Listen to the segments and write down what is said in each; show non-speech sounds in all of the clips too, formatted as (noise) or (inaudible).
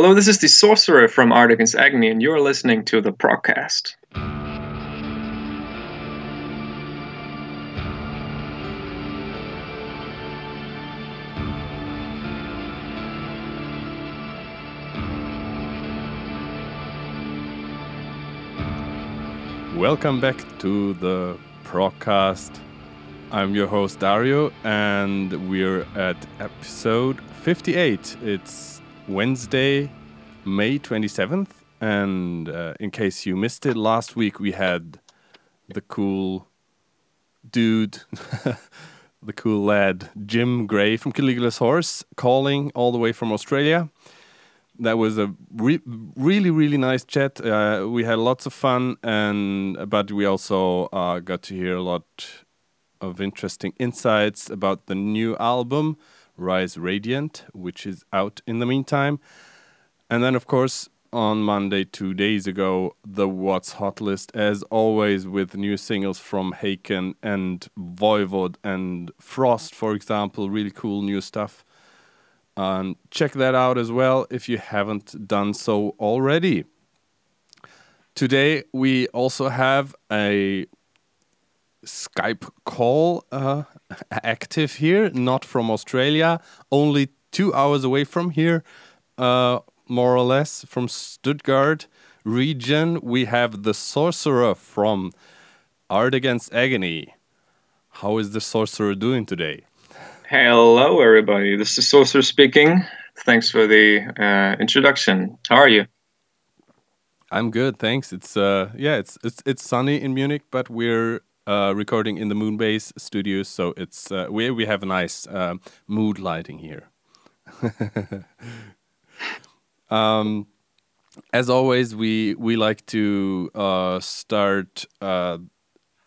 Hello, this is the Sorcerer from Art Against Agony, and you're listening to the Procast. Welcome back to the Procast. I'm your host Dario, and we're at episode 58. It's Wednesday, May 27th. And uh, in case you missed it, last week we had the cool dude, (laughs) the cool lad, Jim Gray from Caligula's Horse, calling all the way from Australia. That was a re- really, really nice chat. Uh, we had lots of fun, and but we also uh, got to hear a lot of interesting insights about the new album, Rise Radiant, which is out in the meantime. And then, of course, on Monday, two days ago, the What's Hot list, as always, with new singles from Haken and Voivod and Frost, for example. Really cool new stuff. Um, check that out as well if you haven't done so already. Today, we also have a Skype call uh, (laughs) active here, not from Australia, only two hours away from here, uh, more or less, from Stuttgart region. We have the Sorcerer from Art Against Agony. How is the Sorcerer doing today? Hello, everybody. This is Sorcerer speaking. Thanks for the uh, introduction. How are you? I'm good, thanks. It's uh, yeah, it's it's it's sunny in Munich, but we're uh, recording in the Moonbase studios, so it's uh, we we have a nice uh, mood lighting here. (laughs) um, as always, we we like to uh, start uh,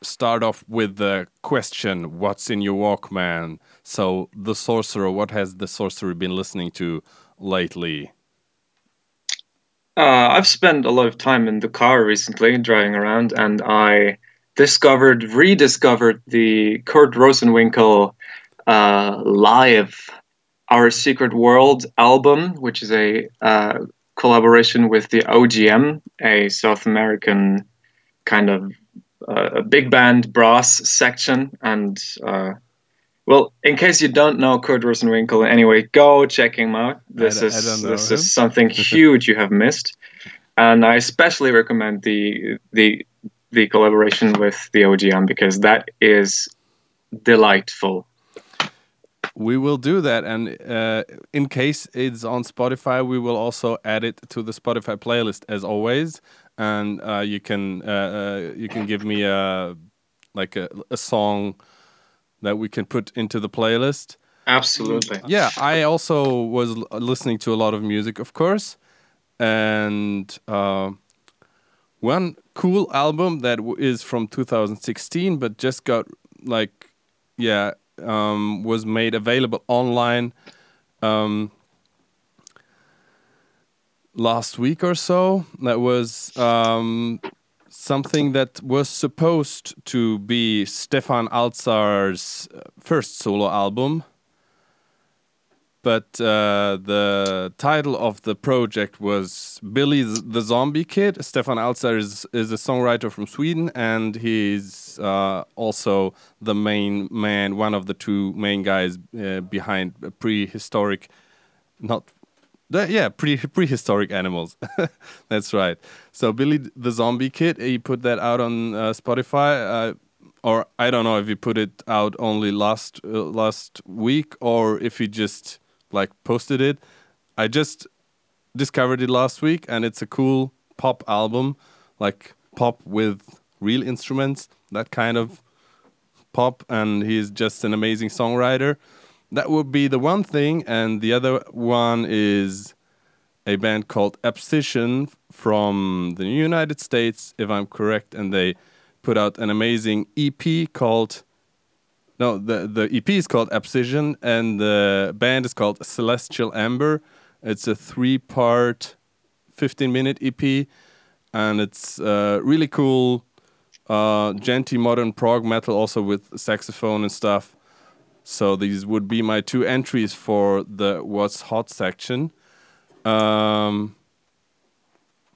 start off with the question, "What's in your Walkman?" So, the sorcerer, what has the sorcerer been listening to lately? I've spent a lot of time in the car recently, driving around, and I discovered, rediscovered the Kurt Rosenwinkel uh, live Our Secret World album, which is a uh, collaboration with the OJM, a South American kind of uh, big band brass section. And uh, well, in case you don't know Kurt Rosenwinkel, anyway, go check him out. This I, is I this him. is something (laughs) huge you have missed, and I especially recommend the the the collaboration with the OJM because that is delightful. We will do that, and uh, in case it's on Spotify, we will also add it to the Spotify playlist as always. And uh, you can uh, uh you can give me a like a, a song that we can put into the playlist. Absolutely. Yeah, I also was listening to a lot of music, of course, and uh, one cool album that is from 2016, but just got like, yeah, um, was made available online um, last week or so. That was um, something that was supposed to be Stefan Alzar's uh, first solo album but uh, the title of the project was Billy the Zombie Kid. Stefan Alzar is, is a songwriter from Sweden, and he's uh, also the main man, one of the two main guys uh, behind prehistoric, not. yeah, pre prehistoric animals. (laughs) That's right. So Billy the Zombie Kid, he put that out on uh, Spotify uh, or I don't know if he put it out only last uh, last week or if he just like posted it. I just discovered it last week, and it's a cool pop album, like pop with real instruments, that kind of pop. And he's just an amazing songwriter. That would be the one thing, and the other one is a band called Abscission from the United States, if I'm correct, and they put out an amazing EP called no, the the EP is called Abscission, and the band is called Celestial Amber. It's a three-part, 15-minute EP, and it's uh, really cool, uh, djenty modern prog metal, also with saxophone and stuff. So these would be my two entries for the What's Hot section. Um,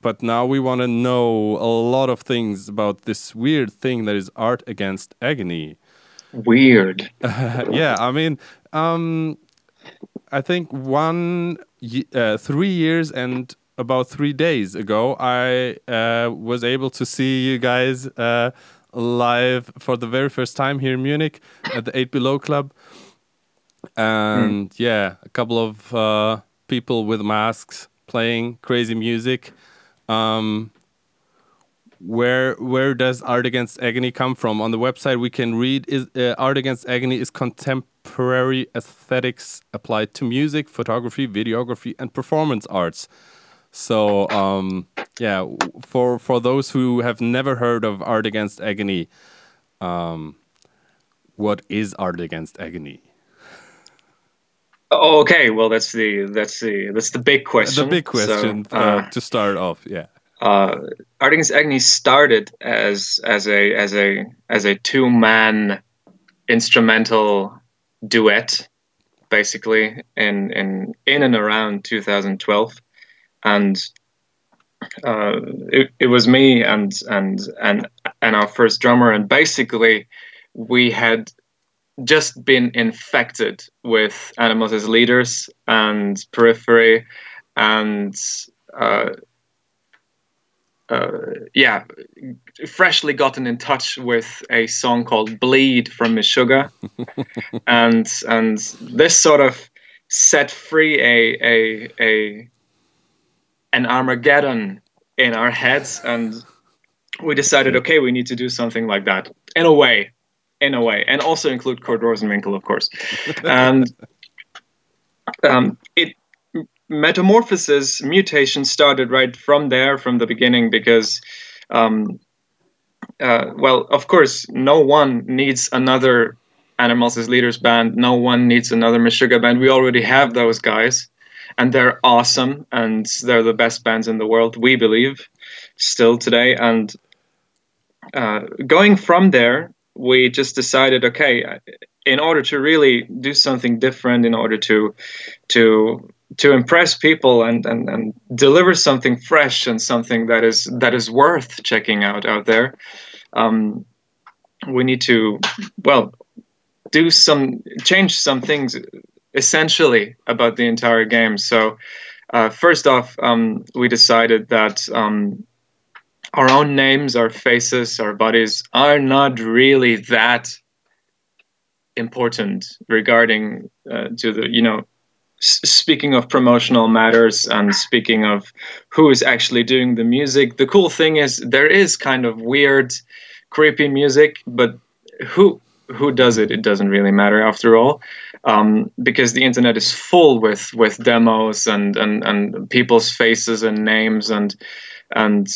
but now we want to know a lot of things about this weird thing that is art against agony. Weird. (laughs) yeah, I mean, um, I think one uh, three years and about three days ago, I uh, was able to see you guys uh, live for the very first time here in Munich at the Eight Below Club, and mm. yeah, a couple of uh, people with masks playing crazy music. Um, where where does art against agony come from? On the website we can read is uh, art against agony is contemporary aesthetics applied to music photography videography and performance arts. So um, yeah for for those who have never heard of art against agony um, what is art against agony? Okay. Well that's the that's the that's the big question the big question. So, uh, uh, to start off yeah uh, Art Against Agony started as as a as a as a two man instrumental duet, basically in in in and around 2012, and uh, it, it was me and and and and our first drummer, and basically we had just been infected with animals as leaders and periphery and uh, uh, yeah, freshly gotten in touch with a song called "Bleed" from Meshuggah, (laughs) and and this sort of set free a a a an Armageddon in our heads, and we decided, okay, we need to do something like that in a way, in a way, and also include Kurt Rosenwinkel, of course, (laughs) and um, it metamorphosis mutation started right from there from the beginning because um, uh, well of course no one needs another animals as leaders band. No one needs another meshuggah band. We already have those guys and they're awesome and they're the best bands in the world we believe still today. And uh, going from there we just decided okay in order to really do something different in order to to to impress people and, and, and deliver something fresh and something that is that is worth checking out out there um, we need to well do some change some things essentially about the entire game. So uh, first off um, we decided that um, our own names our faces our bodies are not really that important regarding uh, to the you know speaking of promotional matters and speaking of who is actually doing the music, the cool thing is there is kind of weird, creepy music, but who who does it? It doesn't really matter after all, um, because the internet is full with with demos and and and people's faces and names and and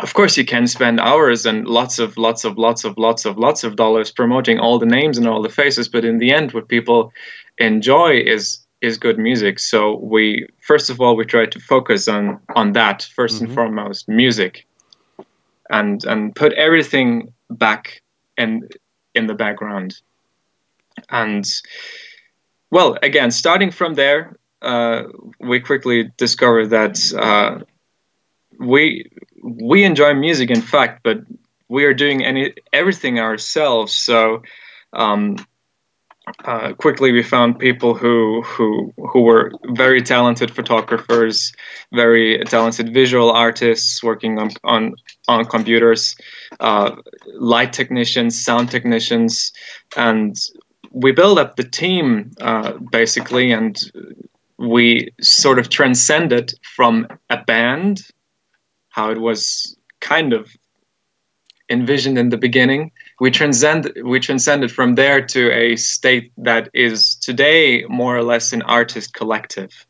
of course you can spend hours and lots of lots of lots of lots of lots of dollars promoting all the names and all the faces but in the end what people enjoy is is good music. So we first of all we try to focus on on that 1st mm-hmm. and foremost, music, and and put everything back in in the background. And well, again, starting from there, uh, we quickly discovered that uh, we we enjoy music, in fact, but we are doing any everything ourselves. So um, uh, quickly we found people who who who were very talented photographers, very talented visual artists working on on on computers, uh, light technicians, sound technicians, and we built up the team uh, basically, and we sort of transcended from a band, how it was kind of envisioned in the beginning we transcend we transcended from there to a state that is today more or less an artist collective.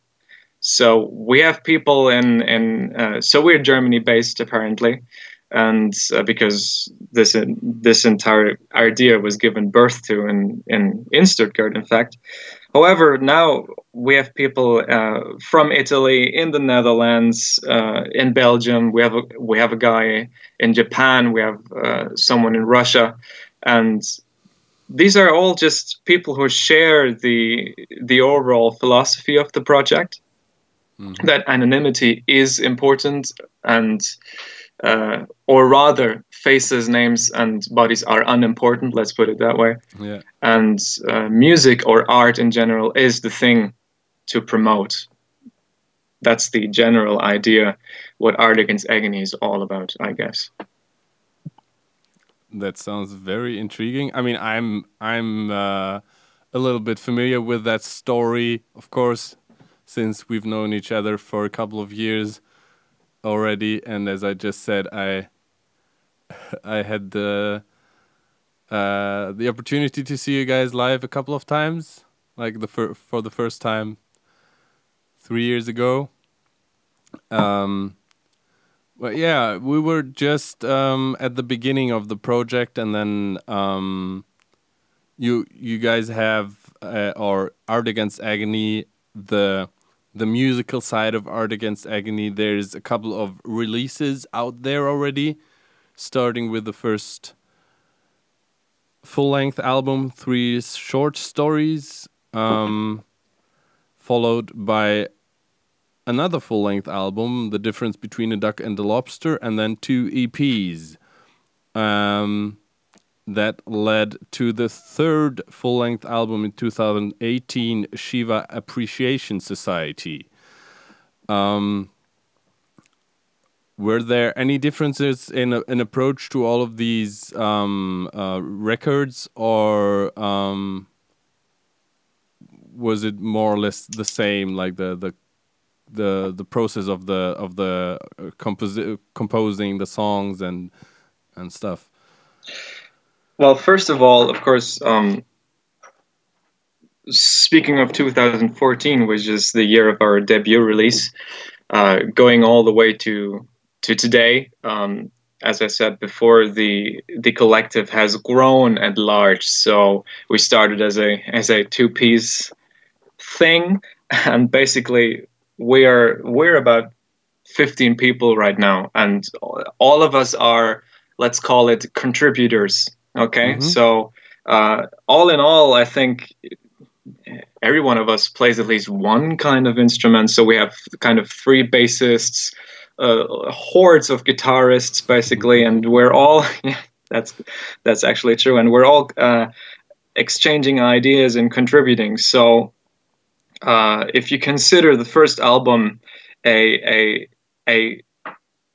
So we have people in in uh, so we're germany based apparently. And uh, because this this entire idea was given birth to in in in stuttgart in fact However, now we have people uh, from Italy, in the Netherlands, uh, in Belgium. We have a we have a guy in Japan. We have uh, someone in Russia, and these are all just people who share the the overall philosophy of the project. mm-hmm. that anonymity is important and uh, or rather faces names and bodies are unimportant let's put it that way. Yeah. And uh, music or art in general is the thing to promote. That's the general idea what art against agony is all about i guess. That sounds very intriguing. I mean i'm i'm uh, a little bit familiar with that story of course since we've known each other for a couple of years already, and as I just said, I (laughs) I had the uh, the opportunity to see you guys live a couple of times, like the fir- for the first time three years ago. Um, well, yeah, we were just um, at the beginning of the project, and then um, you you guys have uh, or Art Against Agony the the musical side of Art Against Agony, there's a couple of releases out there already, starting with the first full length album, three short stories, um, followed by another full length album, The Difference Between a Duck and a Lobster, and then two EPs. Um, that led to the third full length album in 2018, Shiva Appreciation Society. Um, were there any differences in an approach to all of these um, uh, records, or um, was it more or less the same, like the the the the process of the of the uh, composi- composing the songs and and stuff? Well, first of all, of course, um, speaking of 2014, which is the year of our debut release, uh, going all the way to to today. Um, as I said before, the the collective has grown at large. So we started as a as a two piece thing, and basically we are we're about 15 people right now, and all of us are let's call it contributors Okay, mm-hmm. so uh, all in all, I think every one of us plays at least one kind of instrument. So we have kind of three bassists, uh, hordes of guitarists, basically, and we're all (laughs) yeah, that's that's actually true, and we're all uh, exchanging ideas and contributing. So uh, if you consider the first album a a a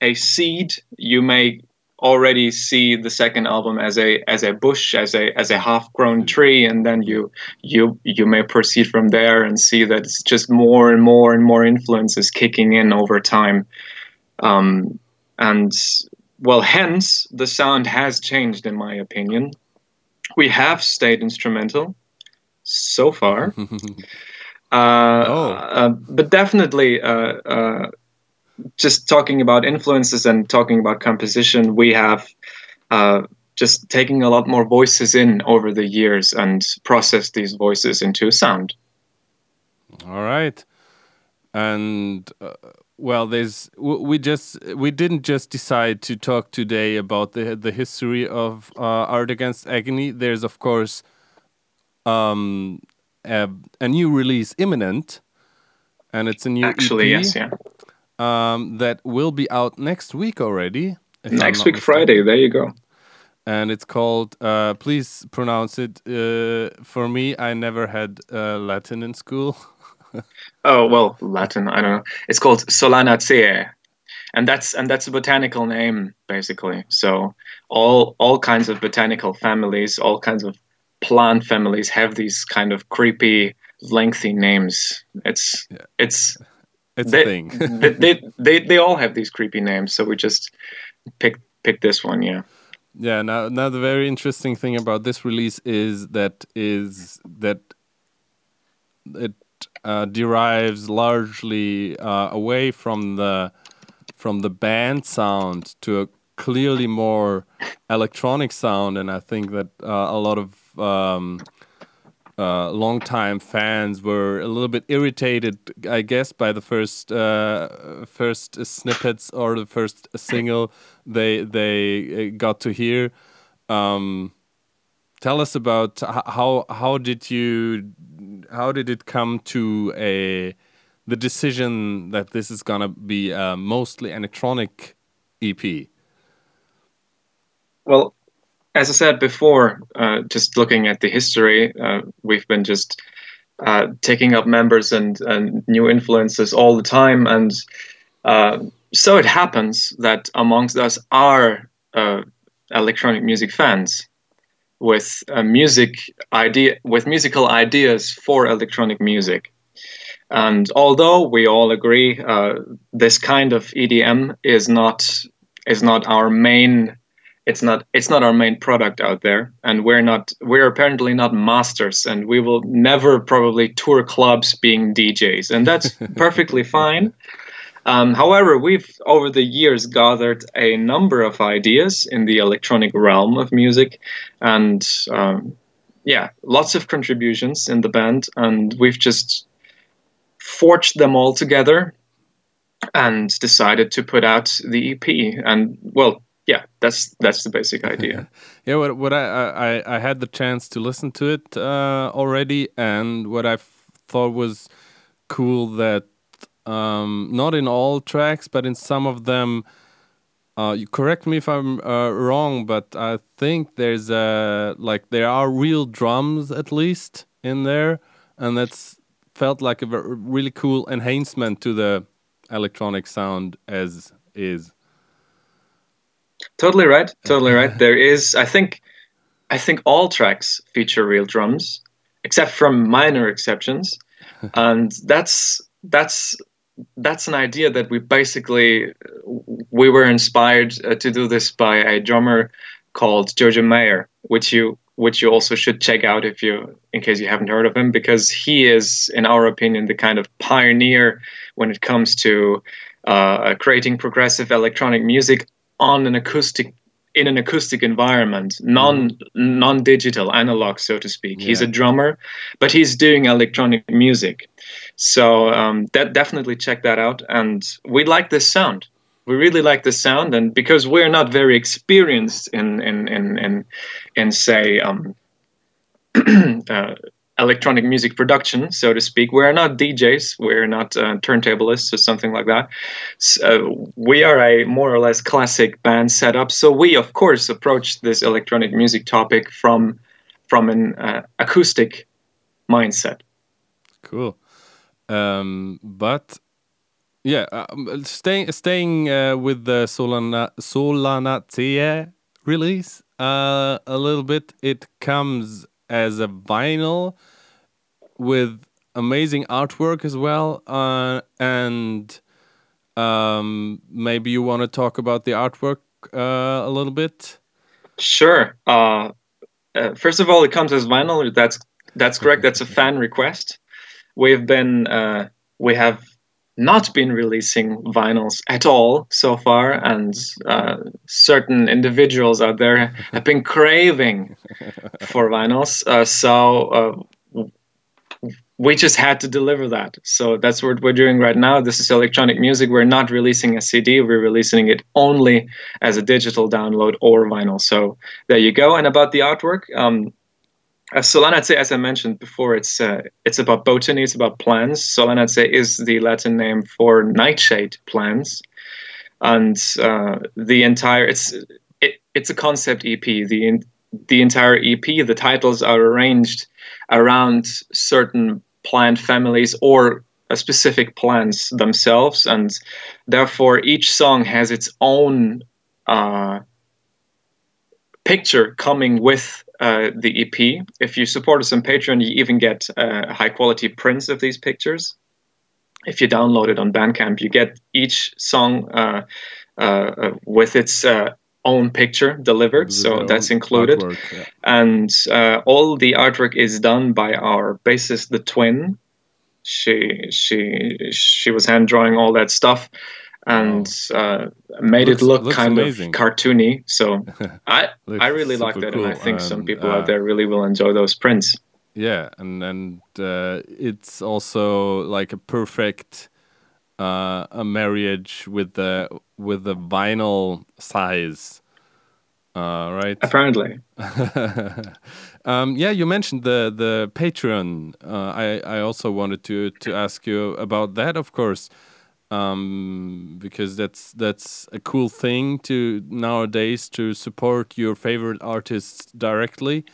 a seed, you may already see the second album as a as a bush as a as a half grown mm-hmm. tree and then you you you may proceed from there and see that it's just more and more and more influences kicking in over time um, and well hence the sound has changed in my opinion we have stayed instrumental so far (laughs) uh, oh. Uh, but definitely uh, uh just talking about influences and talking about composition, we have uh, just taking a lot more voices in over the years and process these voices into sound. All right, and uh, well, there's we just we didn't just decide to talk today about the the history of uh, art against agony. There's of course um, a, a new release imminent, and it's a new actually EP. yes yeah um, that will be out next week already. Next week, mistaken. Friday. There you go. And it's called. Uh, please pronounce it. Uh, for me, I never had uh, Latin in school. (laughs) oh well, Latin. I don't know. It's called Solanaceae, and that's and that's a botanical name basically. So all all kinds of botanical families, all kinds of plant families have these kind of creepy, lengthy names. It's yeah. it's it's they, a thing. they, (laughs) they, they they all have these creepy names, so we just picked pick this one. Yeah. Yeah. Now, now the very interesting thing about this release is that is that it uh, derives largely uh, away from the from the band sound to a clearly more electronic sound, and I think that uh, a lot of um, uh, longtime fans were a little bit irritated, I guess, by the first uh, first snippets or the first single they they uh, got to hear. Um, tell us about how how did you how did it come to a the decision that this is gonna be a mostly electronic EP? Well, as I said before, uh, just looking at the history, uh, we've been just uh, taking up members and, and new influences all the time, and uh, so it happens that amongst us are uh, electronic music fans with music idea with musical ideas for electronic music. And although we all agree uh, this kind of EDM is not is not our main it's not it's not our main product out there and we're not we're apparently not masters and we will never probably tour clubs being DJs and that's (laughs) perfectly fine um, however, we've over the years gathered a number of ideas in the electronic realm of music, and um, yeah, lots of contributions in the band, and we've just forged them all together and decided to put out the EP. And well, yeah, that's that's the basic (laughs) idea. yeah, what what I, I I had the chance to listen to it uh, already, and what I thought was cool that um, not in all tracks, but in some of them. Uh, you correct me if I'm uh, wrong, but I think there's a like there are real drums at least in there, and that's felt like a really cool enhancement to the electronic sound as is. Totally right. Totally right. There is, I think, I think all tracks feature real drums, except from minor exceptions, (laughs) and that's that's that's an idea that we basically we were inspired uh, to do this by a drummer called Jojo Mayer, which you which you also should check out if you in case you haven't heard of him because he is in our opinion the kind of pioneer when it comes to uh, creating progressive electronic music on an acoustic in an acoustic environment, non mm-hmm. non digital, analog, so to speak. Yeah. He's a drummer, but he's doing electronic music. So um, that definitely check that out. And we like this sound. We really like the sound, and because we're not very experienced in in in in, in say um, (clears throat) uh, electronic music production, so to speak. We're not DJs, we're not uh, turntablists or something like that. So we are a more or less classic band setup. So we, of course, approach this electronic music topic from from an uh, acoustic mindset. Cool, um, but yeah, um, staying staying uh, with the Solana Solanaceae release uh, a little bit. It comes as a vinyl with amazing artwork as well. Uh, and um, maybe you want to talk about the artwork uh, a little bit. Sure. Uh, uh first of all, it comes as vinyl. That's that's correct. That's a fan request. We've been uh, we have not been releasing vinyls at all so far, and uh, certain individuals out there have been craving (laughs) for vinyls. Uh, so uh, we just had to deliver that. So that's what we're doing right now. This is electronic music. We're not releasing a CD. We're releasing it only as a digital download or vinyl. So there you go. And about the artwork. Um, uh, Solanaceae, as I mentioned before, it's uh, it's about botany, it's about plants. Solanaceae is the Latin name for nightshade plants, and uh, the entire it's it, it's a concept EP. The the entire EP, the titles are arranged around certain plant families or specific plants themselves, and therefore each song has its own uh, picture coming with uh, the EP. If you support us on Patreon, you even get uh, high quality prints of these pictures. If you download it on Bandcamp, you get each song uh, uh with its uh, own picture delivered, so that's included. Artwork, yeah. And all the artwork is done by our bassist, the Twin. She she she was hand drawing all that stuff and uh, made looks, it look kind amazing. of cartoony. So (laughs) I I really like that, cool. and I think some people uh, out there really will enjoy those prints. Yeah, and and uh, it's also like a perfect uh, a marriage with the with the vinyl size. uh, right? Apparently. (laughs) um, yeah, you mentioned the the Patreon. Uh, I I also wanted to to ask you about that, of course, um, because that's that's a cool thing to nowadays to support your favorite artists directly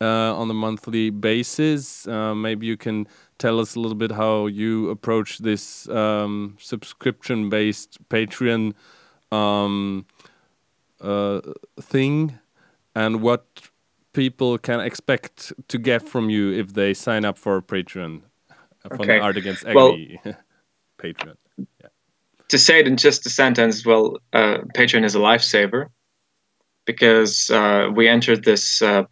uh, on a monthly basis. Uh, maybe you can tell us a little bit how you approach this um, subscription based Patreon um, uh, thing and what people can expect to get from you if they sign up for Patreon for okay. the Art Against Agony well, (laughs) Patreon. To say it in just a sentence, well, uh, Patreon is a lifesaver because uh, we entered this uh,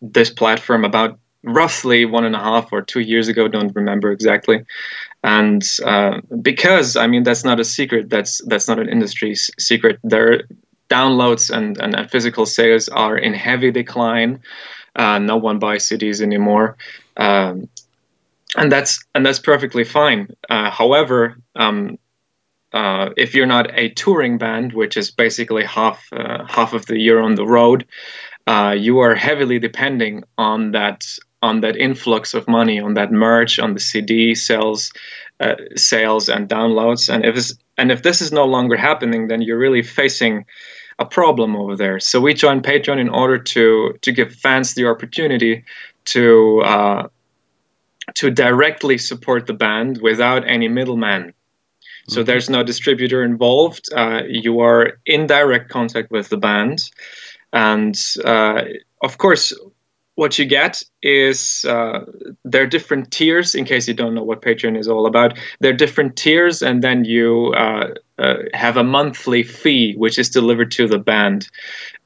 this platform about roughly one and a half or two years ago don't remember exactly. And uh, because i mean that's not a secret that's that's not an industry secret. Their downloads and, and, and, physical sales are in heavy decline. Uh, no one buys CDs anymore. Um, and that's and that's perfectly fine uh, however um, uh, if you're not a touring band, which is basically half uh, half of the year on the road, uh, you are heavily depending on that on that influx of money, on that merch, on the CD sales, uh, sales and downloads. And if and if this is no longer happening, then you're really facing a problem over there. So we joined Patreon in order to to give fans the opportunity to uh, to directly support the band without any middleman. So mm-hmm. there's no distributor involved. Uh, you are in direct contact with the band. And uh, of course, what you get is uh, there are different tiers. In case you don't know what Patreon is all about, there are different tiers, and then you uh, uh, have a monthly fee, which is delivered to the band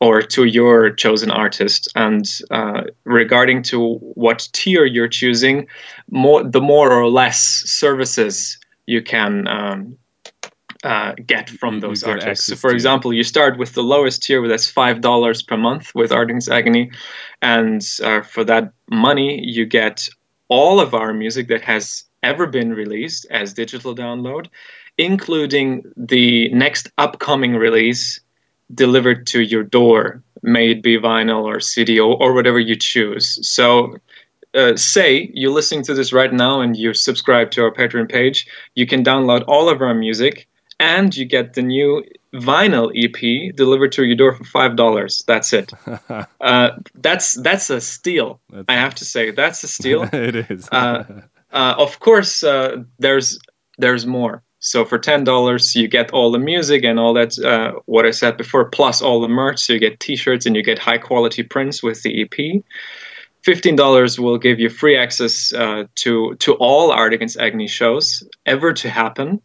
or to your chosen artist. And uh, regarding to what tier you're choosing, more the more or less services you can um, uh, get from those you artists. So, for example, you start with the lowest tier, that's five dollars per month with Art Against Agony, and uh, for that money, you get all of our music that has ever been released as digital download, including the next upcoming release delivered to your door, may it be vinyl or CD or, or whatever you choose. So uh, say you're listening to this right now and you subscribe to our Patreon page, you can download all of our music and you get the new vinyl EP delivered to your door for five dollars. That's it. (laughs) uh, that's that's a steal. That's I have to say that's a steal. (laughs) it is. uh, uh, of course, uh, there's there's more. So for ten dollars, you get all the music and all that. Uh, what I said before, plus all the merch. So you get T-shirts and you get high quality prints with the EP. Fifteen dollars will give you free access uh, to to all Art Against Agony shows ever to happen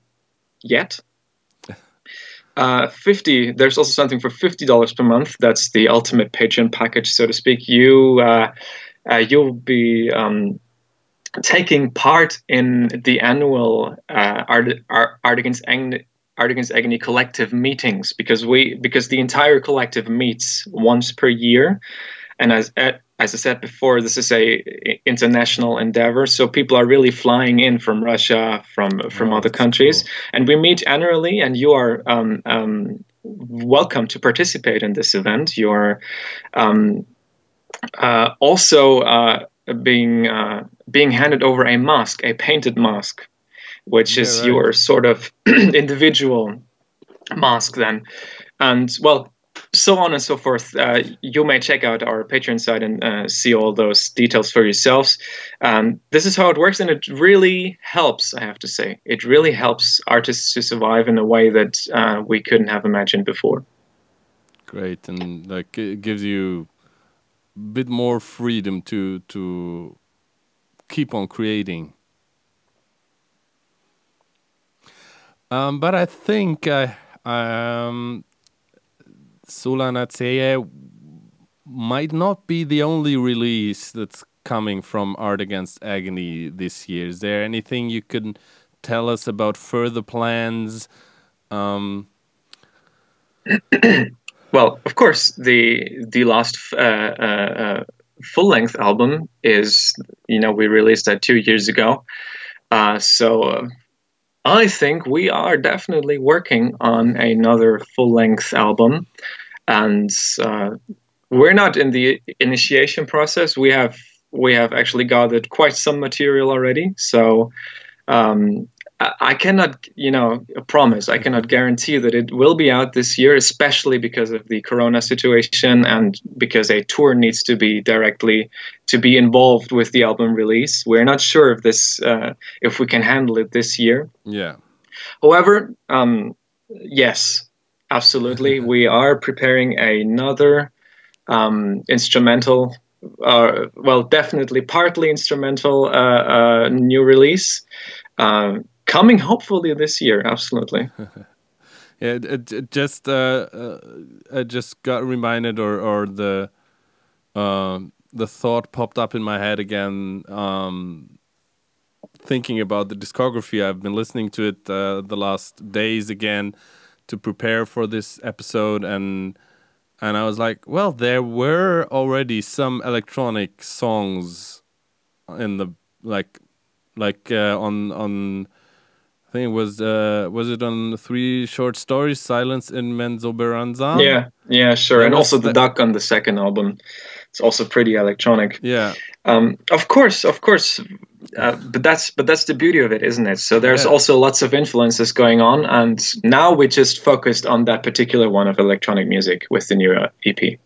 yet uh, 50 there's also something for $50 per month. That's the ultimate patreon package so to speak. You uh, uh, you'll be um, taking part in the annual uh, art against agony collective meetings because we because the entire collective meets once per year and as as I said before, this is a international endeavor. So people are really flying in from Russia, from from oh, other countries, cool. and we meet annually. And you are um, um, welcome to participate in this event. You are um, uh, also uh, being uh, being handed over a mask, a painted mask, which yeah, is right. your sort of (clears throat) individual mask. Then, and well, so on and so forth. Uh, you may check out our Patreon site and uh, see all those details for yourselves. Um, this is how it works, and it really helps. I have to say, it really helps artists to survive in a way that uh, we couldn't have imagined before. Great, and like it gives you a bit more freedom to to keep on creating. Um, but I think I um, Solanaceae might not be the only release that's coming from Art Against Agony this year. Is there anything you could tell us about further plans? Um, (clears throat) well, of course, the the last uh, uh, uh, full length album is you know we released that two years ago, uh, so I think we are definitely working on another full length album. and uh, we're not in the initiation process. We have we have actually gathered quite some material already. So um, I cannot, you know, promise. I cannot guarantee that it will be out this year, especially because of the Corona situation and because a tour needs to be directly to be involved with the album release. We're not sure if this, uh, if we can handle it this year. Yeah. However, um, yes, absolutely, (laughs) we are preparing another um, instrumental uh, well, definitely partly instrumental uh, uh, new release. Uh, coming hopefully this year. Absolutely. (laughs) yeah, it, it just uh, uh, I just got reminded, or or the uh, the thought popped up in my head again. Um, thinking about the discography, I've been listening to it uh, the last days again to prepare for this episode, and and I was like, well, there were already some electronic songs in the like like uh, on on think it was uh, was it on three short stories, Silence in Menzoberranzan? Yeah, yeah, sure. and also the, duck on the second album. It's also pretty electronic. Yeah. Um, of course, of course. Uh, but that's but that's the beauty of it, isn't it? So there's yeah. also lots of influences going on, and now we just focused on that particular one of electronic music with the new uh, EP.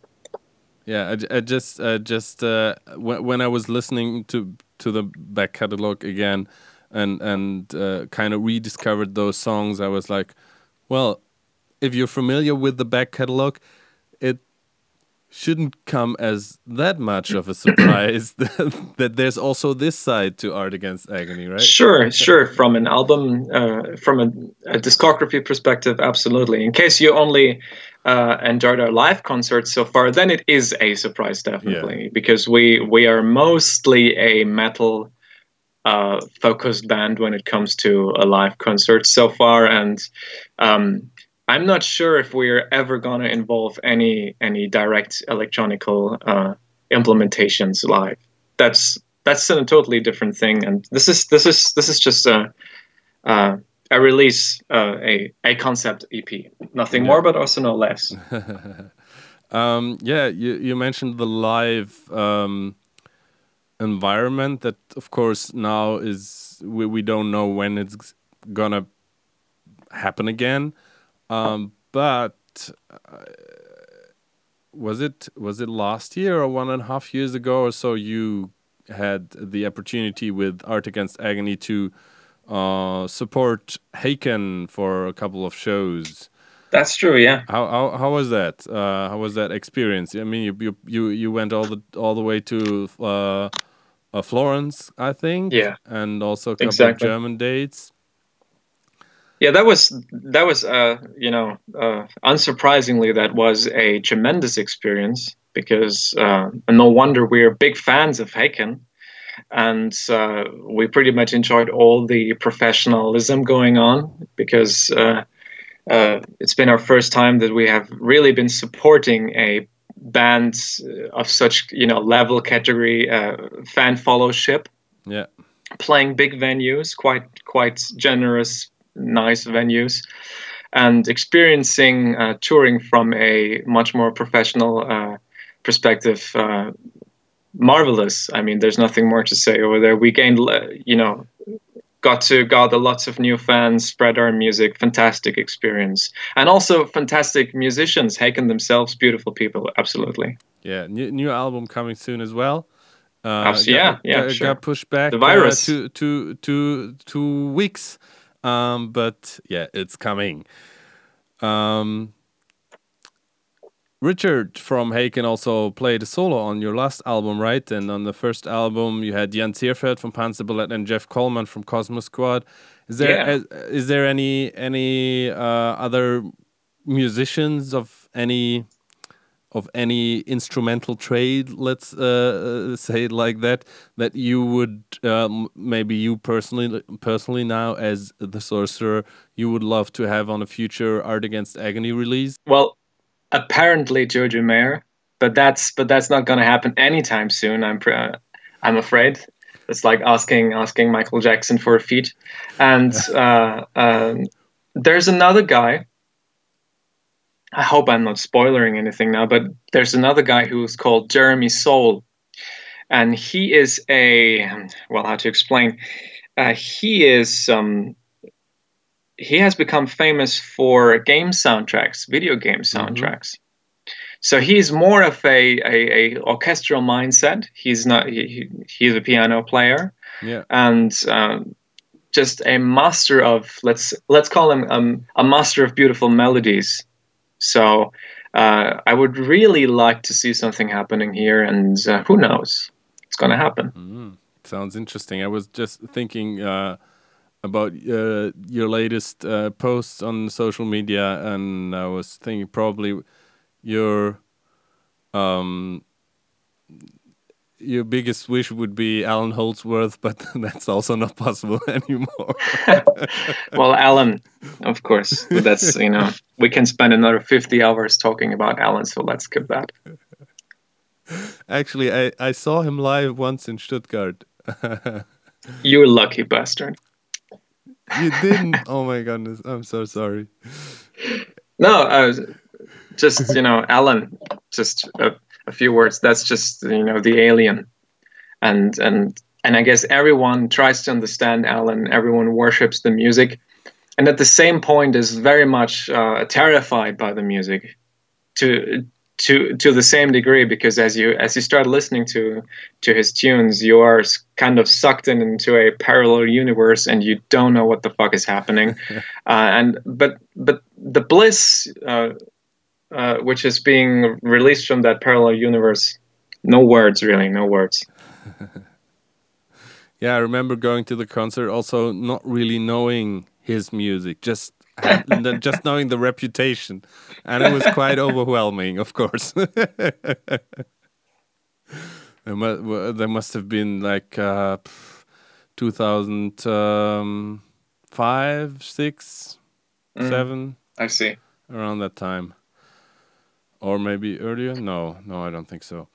Yeah, I, I just uh, just uh, when when I was listening to to the back catalog again, and and uh, kind of rediscovered those songs, I was like, well, if you're familiar with the back catalog, it shouldn't come as that much of a (coughs) surprise (laughs) that, that, there's also this side to Art Against Agony, right? Sure, sure. From an album, uh, from a, a, discography perspective, absolutely. In case you only uh, enjoyed our live concerts so far, then it is a surprise, definitely, yeah. because we we are mostly a metal uh, focused band when it comes to a live concert so far, and um, I'm not sure if we're ever gonna involve any any direct electronical uh, implementations live. That's that's a totally different thing, and this is this is this is just a uh, a release, uh, a a concept EP, nothing yeah. more, but also no less. (laughs) um, yeah, you you mentioned the live. Um, environment that of course now is we, we don't know when it's gonna happen again. Um, but uh, was it was it last year or one and a half years ago or so you had the opportunity with art against agony to uh, support Haken for a couple of shows? That's true yeah. How how, how was that? Uh, how was that experience? I mean you you you, you went all the all the way to uh, uh, Florence, I think. Yeah. And also a couple exactly. of German dates. Yeah, that was that was uh, you know uh, unsurprisingly that was a tremendous experience because uh, no wonder we're big fans of Haken, and uh, we pretty much enjoyed all the professionalism going on because uh, uh, it's been our first time that we have really been supporting a bands of such you know level category uh, fan followship yeah. Playing big venues quite quite generous nice venues and experiencing uh, touring from a much more professional uh, perspective uh, marvelous. I mean there's nothing more to say over there. We gained you know got to gather lots of new fans, spread our music. Fantastic experience, and also fantastic musicians. Haken themselves, beautiful people. Absolutely. Yeah, new, new album coming soon as well. Uh, yeah, got, yeah, got, sure. got pushed back the virus uh, two, two, two, two weeks, um, but yeah, it's coming. Um, Richard from Haken also played a solo on your last album, right? And on the first album, you had Jan Zehrfeld from Panzerballett and Jeff Kollman from Cosmosquad. Is there yeah. is, is, there any any uh, other musicians of any of any instrumental trade, let's uh, uh say it like that, that you would um, maybe you personally personally now as the sorcerer you would love to have on a future Art Against Agony release? Well, apparently Jojo Mayer, but that's but that's not going to happen anytime soon. I'm uh, I'm afraid. It's like asking asking Michael Jackson for a feat. And uh, um, there's another guy I hope I'm not spoiling anything now, but there's another guy who's called Jeremy Soule, and he is a well, how to explain? Uh, he is um, he has become famous for game soundtracks, video game mm-hmm. soundtracks. Mm-hmm. So he's more of a, a, a, orchestral mindset. He's not he, he's a piano player, yeah, and um, just a master of let's let's call him um, a master of beautiful melodies. So uh, I would really like to see something happening here, and uh, who knows, it's going to happen. Mm, sounds interesting. I was just thinking uh, about uh, your latest uh, posts on social media, and I was thinking probably your um, your biggest wish would be Allan Holdsworth, (laughs) but that's also not possible (laughs) anymore. (laughs) well, Allan, of course, that's you know we can spend another fifty hours talking about Allan, so let's skip that. Actually, I I saw him live once in Stuttgart. You're lucky bastard. You didn't. Oh my goodness, I'm so sorry. No, I was just you know Allan, just. Uh, a few words that's just you know the alien and and and i guess everyone tries to understand Allan. everyone worships the music and at the same point is very much uh, terrified by the music to to to the same degree because as you as you start listening to to his tunes you are kind of sucked in into a parallel universe and you don't know what the fuck is happening (laughs) uh, and but but the bliss uh, uh, which is being released from that parallel universe. No words, really, no words. (laughs) yeah, I remember going to the concert, also not really knowing his music, just (laughs) just knowing the reputation, and it was quite (laughs) overwhelming, of course. (laughs) there, must, have been like uh, 2005, um, six, mm, seven. I see. Around that time or maybe earlier. No, no, I don't think so.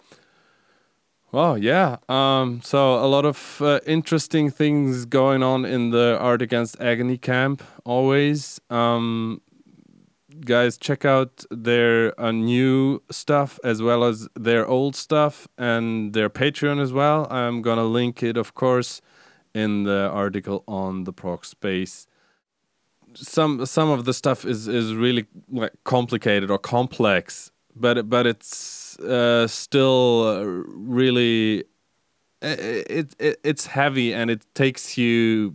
Well, yeah. Um, so a lot of uh, interesting things going on in the Art Against Agony camp. Always, um, guys, check out their uh, new stuff as well as their old stuff and their Patreon as well. I'm gonna link it, of course, in the article on the Prog Space some some of the stuff is is really like complicated or complex but but it's uh, still really it, it it's heavy and it takes you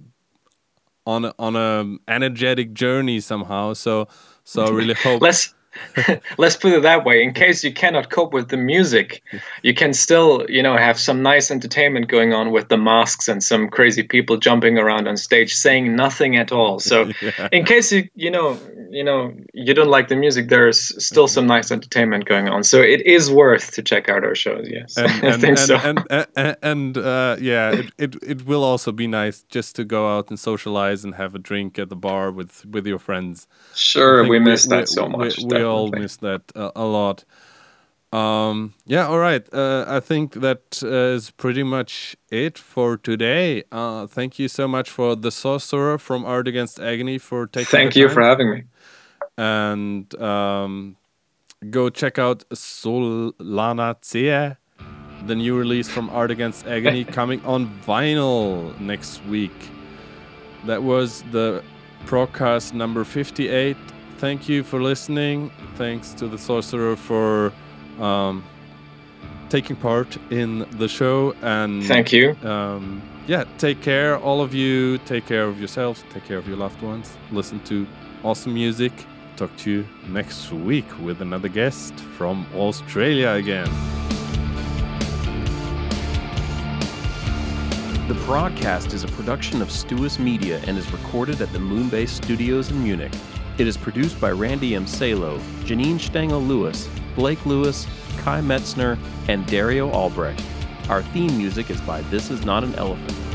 on on a energetic journey somehow. So so I really (laughs) hope. let's (laughs) let's put it that way. In case you cannot cope with the music you can still you know have some nice entertainment going on with the masks and some crazy people jumping around on stage saying nothing at all. So yeah. (laughs) in case you you know you know you don't like the music there's still some nice entertainment going on. So it is worth to check out our shows yes. And, (laughs) and, i think and, so. and, and, and uh, yeah it, it, it will also be nice just to go out and socialize and have a drink at the bar with with your friends. Sure we miss that so much we, we all miss that a, a lot um, yeah, all right. Uh, I think that uh, is pretty much it for today. Uh, thank you so much for the sorcerer from Art Against Agony for taking. Thank you for having me and um, go check out Solanaceae, the new release from Art Against Agony, (laughs) coming on vinyl next week. That was the Progcast number 58. Thank you for listening. Thanks to the Sorcerer for um, taking part in the show. And thank you. Um, yeah, take care, all of you. Take care of yourselves. Take care of your loved ones. Listen to awesome music talk to you next week with another guest from Australia again. The broadcast is a production of Stuus Media and is recorded at the Moonbase Studios in Munich. It is produced by Randy M. Salo, Janine Stengel Lewis, Blake Lewis, Kai Metzner, and Dario Albrecht. Our theme music is by This Is Not an Elephant.